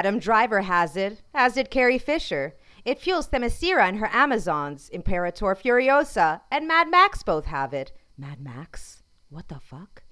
Adam Driver has it, as did Carrie Fisher. It fuels Themyscira and her Amazons. Imperator Furiosa and Mad Max both have it. Mad Max? What the fuck?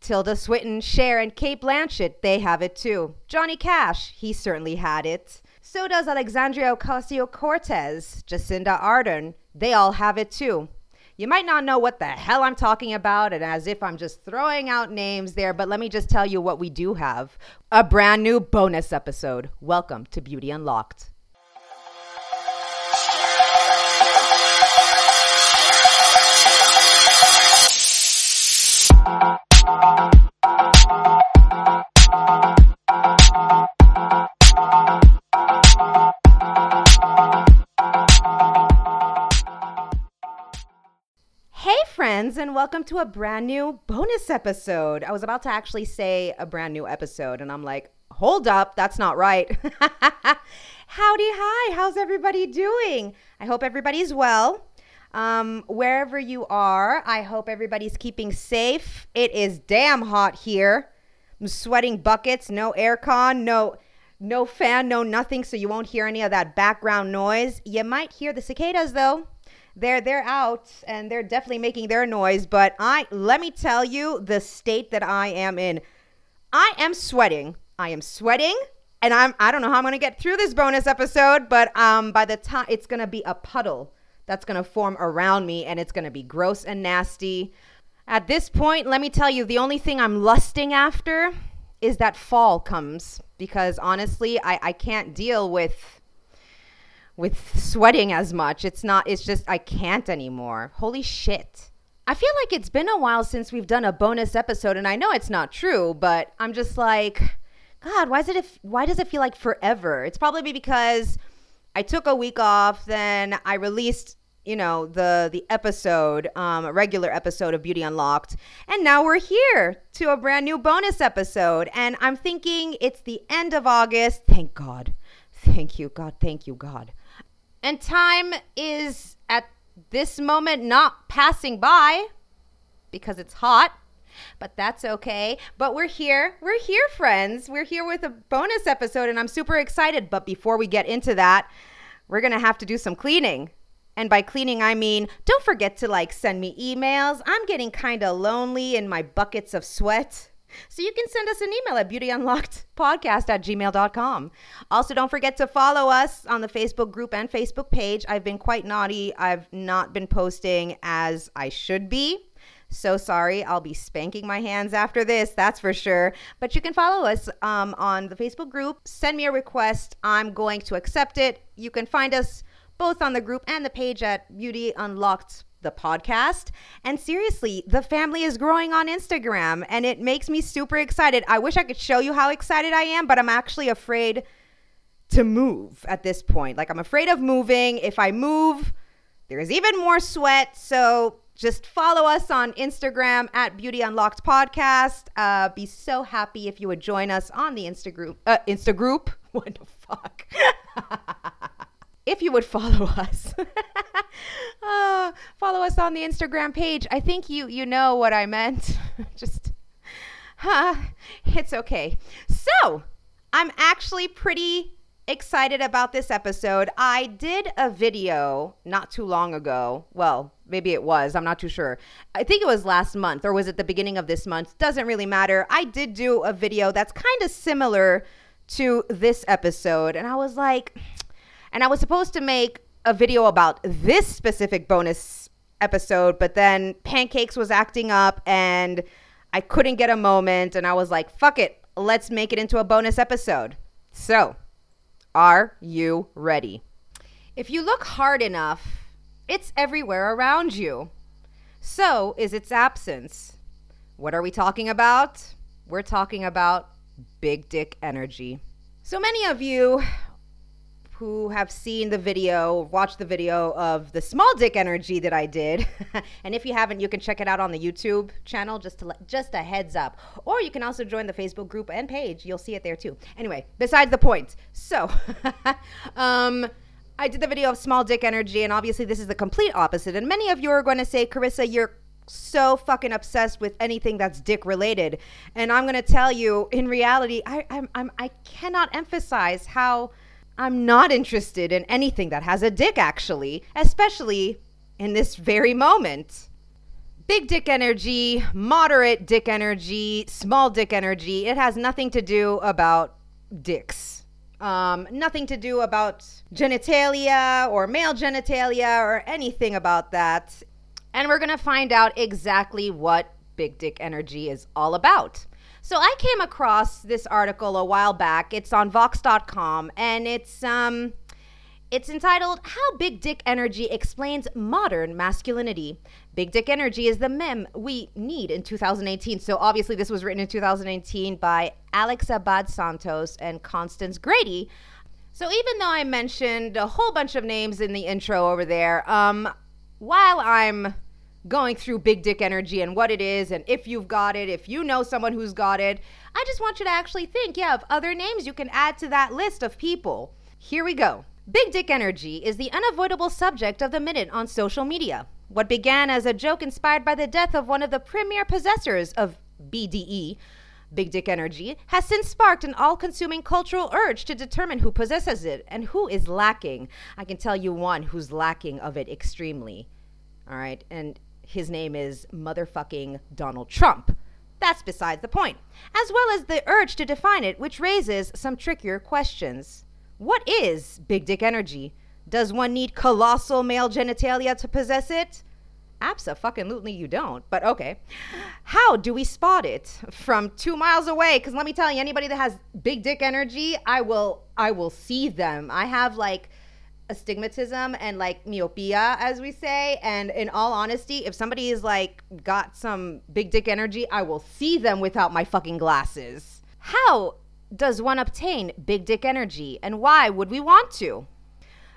Tilda Swinton, Cher, and Cate Blanchett, they have it too. Johnny Cash, he certainly had it. So does Alexandria Ocasio Cortez, Jacinda Ardern, they all have it too. You might not know what the hell I'm talking about, and as if I'm just throwing out names there, but let me just tell you what we do have a brand new bonus episode. Welcome to Beauty Unlocked. And welcome to a brand new bonus episode. I was about to actually say a brand new episode, and I'm like, hold up, that's not right. Howdy, hi, how's everybody doing? I hope everybody's well. Um, wherever you are, I hope everybody's keeping safe. It is damn hot here. I'm sweating buckets, no aircon, no no fan, no nothing, so you won't hear any of that background noise. You might hear the cicadas though. They're they're out and they're definitely making their noise, but I let me tell you the state that I am in. I am sweating. I am sweating and I'm I don't know how I'm going to get through this bonus episode, but um by the time it's going to be a puddle that's going to form around me and it's going to be gross and nasty. At this point, let me tell you, the only thing I'm lusting after is that fall comes because honestly, I, I can't deal with with sweating as much. It's not it's just I can't anymore. Holy shit. I feel like it's been a while since we've done a bonus episode and I know it's not true, but I'm just like god, why is it if why does it feel like forever? It's probably because I took a week off, then I released you know the the episode um a regular episode of beauty unlocked and now we're here to a brand new bonus episode and i'm thinking it's the end of august thank god thank you god thank you god and time is at this moment not passing by because it's hot but that's okay. But we're here. We're here, friends. We're here with a bonus episode, and I'm super excited. But before we get into that, we're going to have to do some cleaning. And by cleaning, I mean, don't forget to like send me emails. I'm getting kind of lonely in my buckets of sweat. So you can send us an email at beautyunlockedpodcast at gmail.com. Also, don't forget to follow us on the Facebook group and Facebook page. I've been quite naughty. I've not been posting as I should be. So sorry. I'll be spanking my hands after this, that's for sure. But you can follow us um, on the Facebook group. Send me a request. I'm going to accept it. You can find us both on the group and the page at Beauty Unlocked the podcast. And seriously, the family is growing on Instagram and it makes me super excited. I wish I could show you how excited I am, but I'm actually afraid to move at this point. Like, I'm afraid of moving. If I move, there's even more sweat. So just follow us on Instagram at Beauty Unlocked Podcast. Uh, be so happy if you would join us on the Insta group. Uh, Insta group? What the fuck? if you would follow us, uh, follow us on the Instagram page. I think you you know what I meant. Just, uh, it's okay. So I'm actually pretty excited about this episode. I did a video not too long ago. Well, maybe it was. I'm not too sure. I think it was last month or was it the beginning of this month? Doesn't really matter. I did do a video that's kind of similar to this episode. And I was like, and I was supposed to make a video about this specific bonus episode, but then Pancakes was acting up and I couldn't get a moment. And I was like, fuck it. Let's make it into a bonus episode. So, are you ready? If you look hard enough, it's everywhere around you. So is its absence. What are we talking about? We're talking about big dick energy. So many of you who have seen the video, watched the video of the small dick energy that I did, and if you haven't, you can check it out on the YouTube channel. Just to just a heads up, or you can also join the Facebook group and page. You'll see it there too. Anyway, besides the point. So, um, I did the video of small dick energy, and obviously this is the complete opposite. And many of you are going to say, Carissa, you're so fucking obsessed with anything that's dick related. And I'm gonna tell you, in reality, I I'm, I'm I cannot emphasize how I'm not interested in anything that has a dick. Actually, especially in this very moment. Big dick energy, moderate dick energy, small dick energy. It has nothing to do about dicks. Um, nothing to do about genitalia or male genitalia or anything about that. And we're going to find out exactly what big dick energy is all about. So I came across this article a while back. It's on vox.com and it's um it's entitled How Big Dick Energy Explains Modern Masculinity. Big Dick Energy is the meme we need in 2018. So obviously this was written in 2018 by Alex Abad Santos and Constance Grady. So even though I mentioned a whole bunch of names in the intro over there, um, while I'm going through big dick energy and what it is and if you've got it, if you know someone who's got it, I just want you to actually think, yeah, of other names you can add to that list of people. Here we go. Big dick energy is the unavoidable subject of the minute on social media. What began as a joke inspired by the death of one of the premier possessors of BDE, Big Dick Energy, has since sparked an all consuming cultural urge to determine who possesses it and who is lacking. I can tell you one who's lacking of it extremely. All right. And his name is motherfucking Donald Trump. That's besides the point, as well as the urge to define it, which raises some trickier questions. What is big dick energy? Does one need colossal male genitalia to possess it? Absolutely, you don't. But okay. How do we spot it from two miles away? Because let me tell you, anybody that has big dick energy, I will, I will see them. I have like astigmatism and like myopia, as we say. And in all honesty, if somebody is like got some big dick energy, I will see them without my fucking glasses. How does one obtain big dick energy and why would we want to?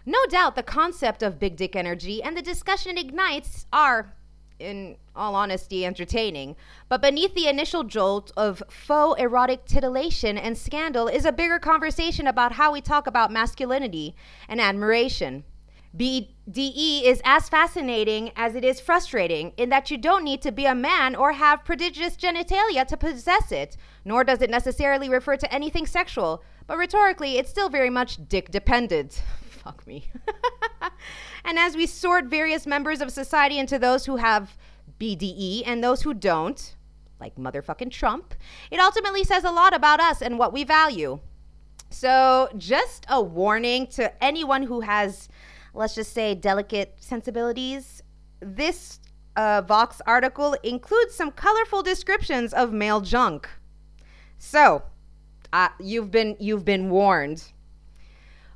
No doubt the concept of big dick energy and the discussion it ignites are, in all honesty, entertaining. But beneath the initial jolt of faux erotic titillation and scandal is a bigger conversation about how we talk about masculinity and admiration. BDE is as fascinating as it is frustrating in that you don't need to be a man or have prodigious genitalia to possess it, nor does it necessarily refer to anything sexual, but rhetorically, it's still very much dick dependent. Fuck me. and as we sort various members of society into those who have BDE and those who don't, like motherfucking Trump, it ultimately says a lot about us and what we value. So, just a warning to anyone who has let's just say, delicate sensibilities. This uh, Vox article includes some colorful descriptions of male junk. So, uh, you've been you've been warned.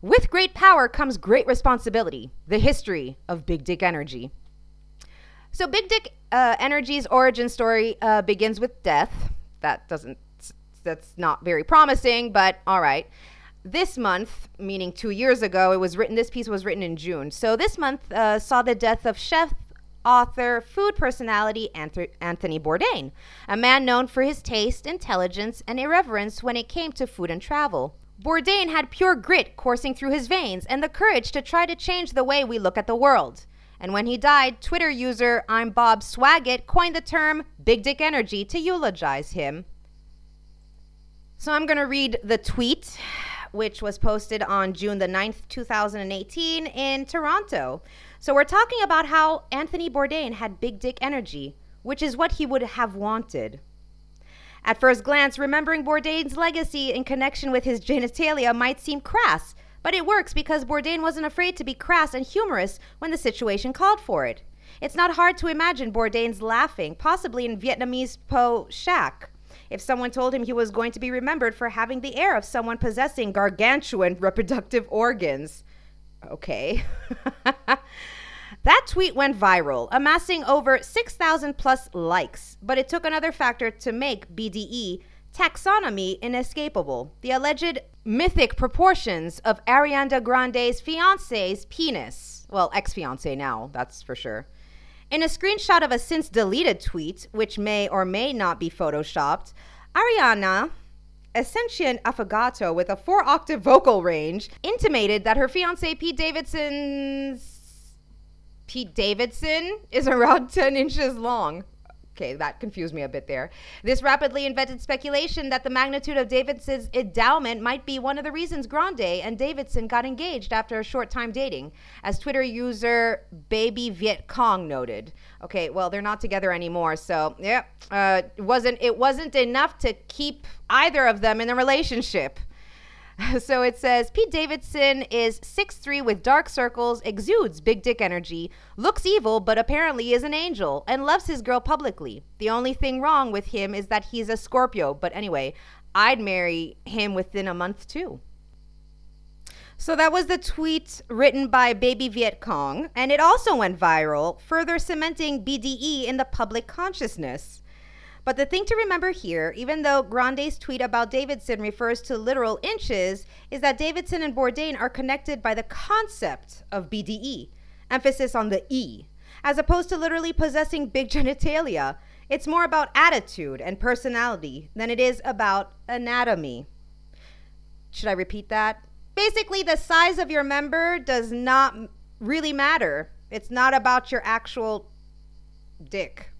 With great power comes great responsibility. The history of Big Dick Energy. So, Big Dick uh, Energy's origin story uh, begins with death. That doesn't. That's not very promising, but all right this month, meaning two years ago, it was written. This piece was written in June. So this month uh, saw the death of chef, author, food personality Anthony Bourdain, a man known for his taste, intelligence, and irreverence when it came to food and travel. Bourdain had pure grit coursing through his veins and the courage to try to change the way we look at the world. And when he died, Twitter user I'm Bob Swaggett coined the term big dick energy to eulogize him. So I'm going to read the tweet which was posted on June the 9th, 2018 in Toronto. So we're talking about how Anthony Bourdain had big dick energy, which is what he would have wanted. At first glance, remembering Bourdain's legacy in connection with his genitalia might seem crass, but it works because Bourdain wasn't afraid to be crass and humorous when the situation called for it. It's not hard to imagine Bourdain's laughing, possibly in Vietnamese pho shack, if someone told him he was going to be remembered for having the air of someone possessing gargantuan reproductive organs. Okay. that tweet went viral, amassing over 6,000 plus likes, but it took another factor to make BDE taxonomy inescapable the alleged mythic proportions of Ariana Grande's fiance's penis. Well, ex fiance now, that's for sure. In a screenshot of a since deleted tweet, which may or may not be photoshopped, Ariana Ascension Affogato, with a four octave vocal range, intimated that her fiance Pete Davidson's Pete Davidson is around 10 inches long. Okay, that confused me a bit there. This rapidly invented speculation that the magnitude of Davidson's endowment might be one of the reasons Grande and Davidson got engaged after a short time dating, as Twitter user Baby Viet Cong noted. Okay, well they're not together anymore, so yeah, uh, it wasn't it wasn't enough to keep either of them in a relationship. so it says Pete Davidson is 6'3 with dark circles, exudes big dick energy, looks evil but apparently is an angel, and loves his girl publicly. The only thing wrong with him is that he's a Scorpio, but anyway, I'd marry him within a month too. So that was the tweet written by Baby Viet Cong, and it also went viral, further cementing BDE in the public consciousness. But the thing to remember here, even though Grande's tweet about Davidson refers to literal inches, is that Davidson and Bourdain are connected by the concept of BDE, emphasis on the E, as opposed to literally possessing big genitalia. It's more about attitude and personality than it is about anatomy. Should I repeat that? Basically, the size of your member does not really matter. It's not about your actual dick.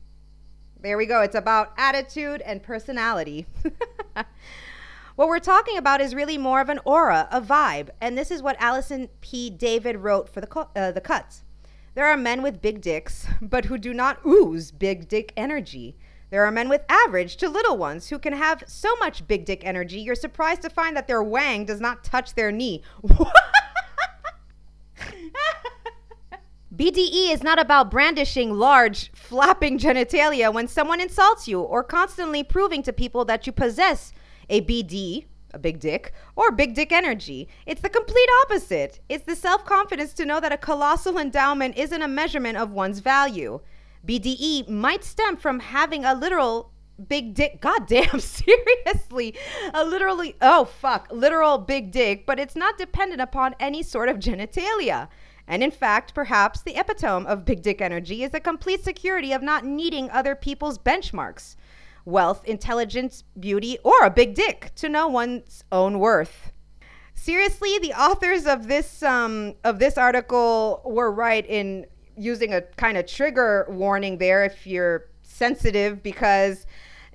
There we go. It's about attitude and personality. what we're talking about is really more of an aura, a vibe. And this is what Allison P. Davis wrote for the, uh, the cuts. There are men with big dicks, but who do not ooze big dick energy. There are men with average to little ones who can have so much big dick energy, you're surprised to find that their wang does not touch their knee. BDE is not about brandishing large, flapping genitalia when someone insults you or constantly proving to people that you possess a BD, a big dick, or big dick energy. It's the complete opposite. It's the self confidence to know that a colossal endowment isn't a measurement of one's value. BDE might stem from having a literal big dick. God damn, seriously. A literally, oh fuck, literal big dick, but it's not dependent upon any sort of genitalia. And in fact, perhaps the epitome of big dick energy is the complete security of not needing other people's benchmarks wealth, intelligence, beauty, or a big dick to know one's own worth. Seriously, the authors of this um, of this article were right in using a kind of trigger warning there if you're sensitive because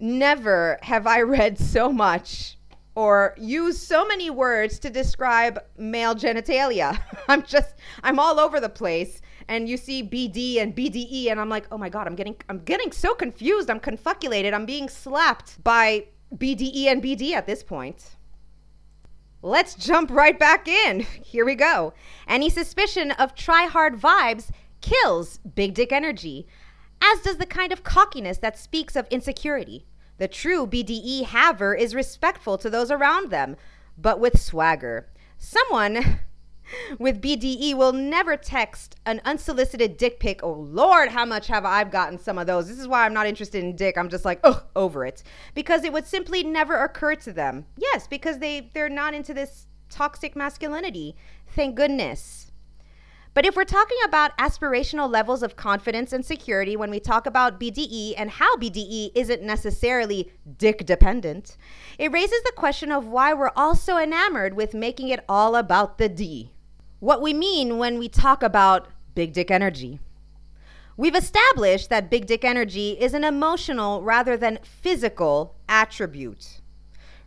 never have I read so much or use so many words to describe male genitalia. I'm just I'm all over the place and you see BD and BDE and I'm like, "Oh my god, I'm getting I'm getting so confused. I'm confuculated. I'm being slapped by BDE and BD at this point." Let's jump right back in. Here we go. Any suspicion of try hard vibes kills big dick energy, as does the kind of cockiness that speaks of insecurity. The true BDE haver is respectful to those around them, but with swagger. Someone with BDE will never text an unsolicited dick pic. Oh Lord, how much have I gotten some of those? This is why I'm not interested in dick. I'm just like, ugh, over it. Because it would simply never occur to them. Yes, because they, they're not into this toxic masculinity. Thank goodness. But if we're talking about aspirational levels of confidence and security when we talk about BDE and how BDE isn't necessarily dick dependent, it raises the question of why we're all so enamored with making it all about the D. What we mean when we talk about big dick energy. We've established that big dick energy is an emotional rather than physical attribute.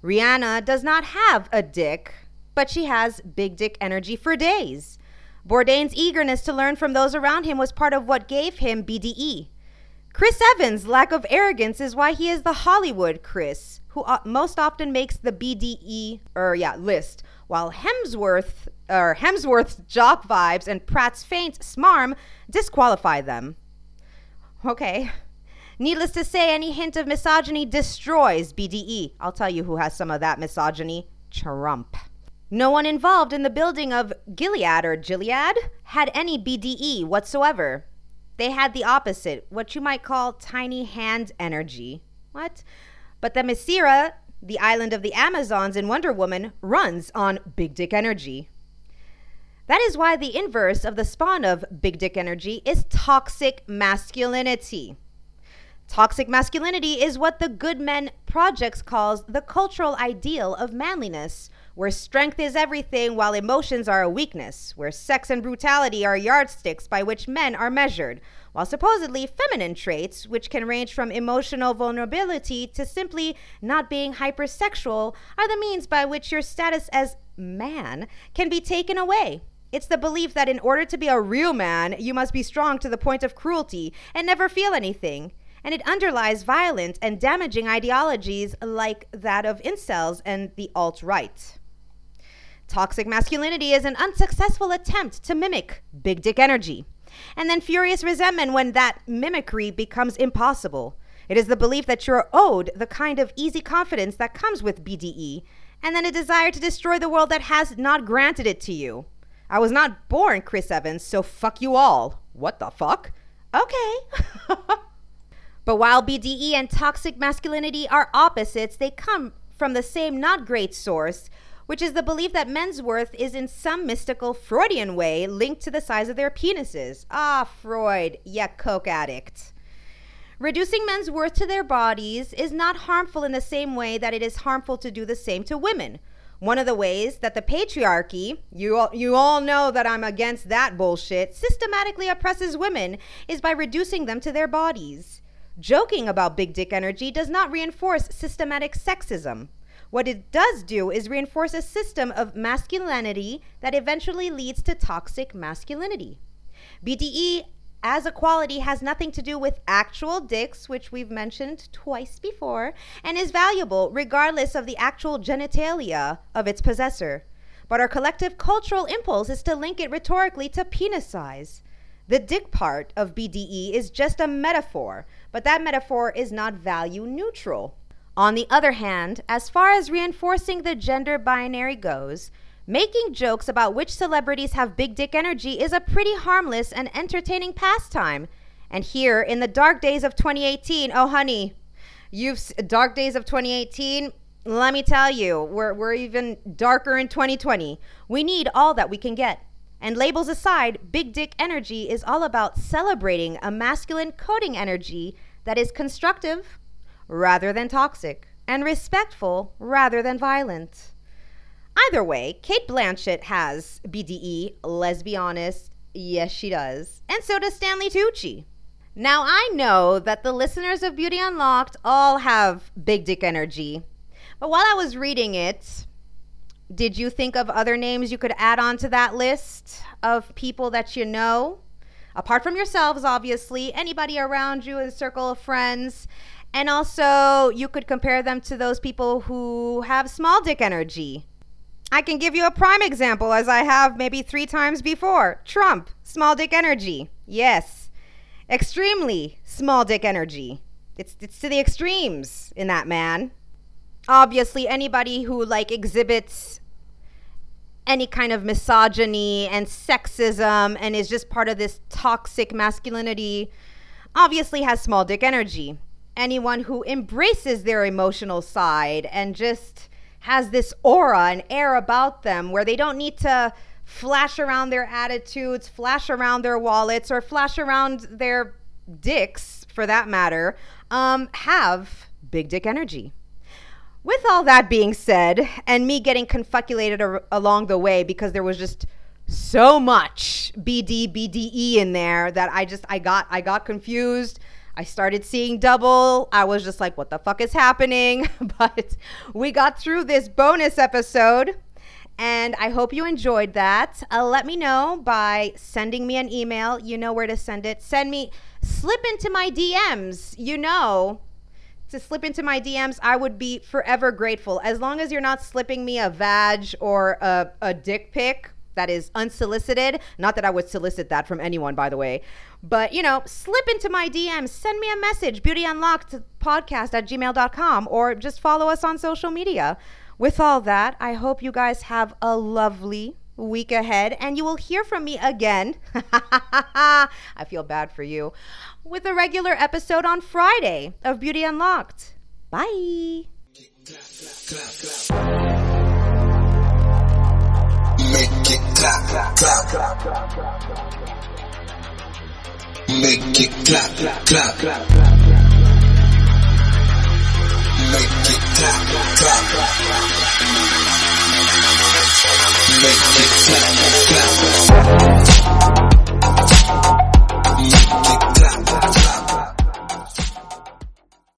Rihanna does not have a dick, but she has big dick energy for days. Bourdain's eagerness to learn from those around him was part of what gave him BDE. Chris Evans' lack of arrogance is why he is the Hollywood Chris, who most often makes the BDE or er, yeah list, while Hemsworth or Hemsworth's jock vibes and Pratt's faint smarm disqualify them. Okay. Needless to say, any hint of misogyny destroys BDE. I'll tell you who has some of that misogyny Trump. No one involved in the building of Gilead or Gilead had any BDE whatsoever. They had the opposite, what you might call tiny hand energy. What? But the Themyscira, the island of the Amazons in Wonder Woman, runs on big dick energy. That is why the inverse of the spawn of big dick energy is toxic masculinity. Toxic masculinity is what the Good Men Projects calls the cultural ideal of manliness, where strength is everything while emotions are a weakness, where sex and brutality are yardsticks by which men are measured, while supposedly feminine traits, which can range from emotional vulnerability to simply not being hypersexual, are the means by which your status as man can be taken away. It's the belief that in order to be a real man, you must be strong to the point of cruelty and never feel anything and it underlies violent and damaging ideologies like that of incels and the alt right. Toxic masculinity is an unsuccessful attempt to mimic big dick energy, and then furious resentment when that mimicry becomes impossible. It is the belief that you're owed the kind of easy confidence that comes with BDE, and then a desire to destroy the world that has not granted it to you. I was not born Chris Evans, so fuck you all. What the fuck? Okay. but while BDE and toxic masculinity are opposites, they come from the same not great source, which is the belief that men's worth is in some mystical Freudian way linked to the size of their penises. Ah, Freud, yeah, coke addict. Reducing men's worth to their bodies is not harmful in the same way that it is harmful to do the same to women. One of the ways that the patriarchy, you all, you all know that I'm against that bullshit, systematically oppresses women is by reducing them to their bodies. Joking about big dick energy does not reinforce systematic sexism. What it does do is reinforce a system of masculinity that eventually leads to toxic masculinity. BDE as a quality has nothing to do with actual dicks, which we've mentioned twice before, and is valuable regardless of the actual genitalia of its possessor. But our collective cultural impulse is to link it rhetorically to penis size. The dick part of BDE is just a metaphor, but that metaphor is not value neutral. On the other hand, as far as reinforcing the gender binary goes, making jokes about which celebrities have big dick energy is a pretty harmless and entertaining pastime. And here in the dark days of 2018, oh honey, you've dark days of 2018, let me tell you, we're, we're even darker in 2020. We need all that we can get. And labels aside, big dick energy is all about celebrating a masculine coding energy that is constructive, rather than toxic, and respectful rather than violent. Either way, Cate Blanchett has BDE, let's be honest, yes, she does. And so does Stanley Tucci. Now, I know that the listeners of Beauty Unlocked all have big dick energy, but while I was reading it, did you think of other names you could add on to that list of people that you know? Apart from yourselves, obviously, anybody around you in a circle of friends. And also, you could compare them to those people who have small dick energy. I can give you a prime example, as I have maybe three times before Trump, small dick energy. Yes, extremely small dick energy. It's, it's to the extremes in that man. Obviously, anybody who like exhibits any kind of misogyny and sexism and is just part of this toxic masculinity obviously has small dick energy anyone who embraces their emotional side and just has this aura and air about them where they don't need to flash around their attitudes, flash around their wallets, or flash around their dicks, for that matter, um, have big dick energy. With all that being said, and me getting confuculated ar- along the way because there was just so much BD BDE in there that I just I got I got confused. I started seeing double. I was just like, what the fuck is happening? but we got through this bonus episode. And I hope you enjoyed that. Uh, let me know by sending me an email. You know where to send it. Send me, slip into my DMs. You know, to slip into my DMs, I would be forever grateful. As long as you're not slipping me a vag or a, a dick pic that is unsolicited. Not that I would solicit that from anyone, by the way. But, you know, slip into my DMs, send me a message, Beauty Unlocked podcast at gmail.com, or just follow us on social media. With all that, I hope you guys have a lovely week ahead and you will hear from me again. I feel bad for you. With a regular episode on Friday of Beauty Unlocked. Bye. Make it clap, clap. Make it clap, clap. Make it clap, clap. Make it clap, clap. Make it clap.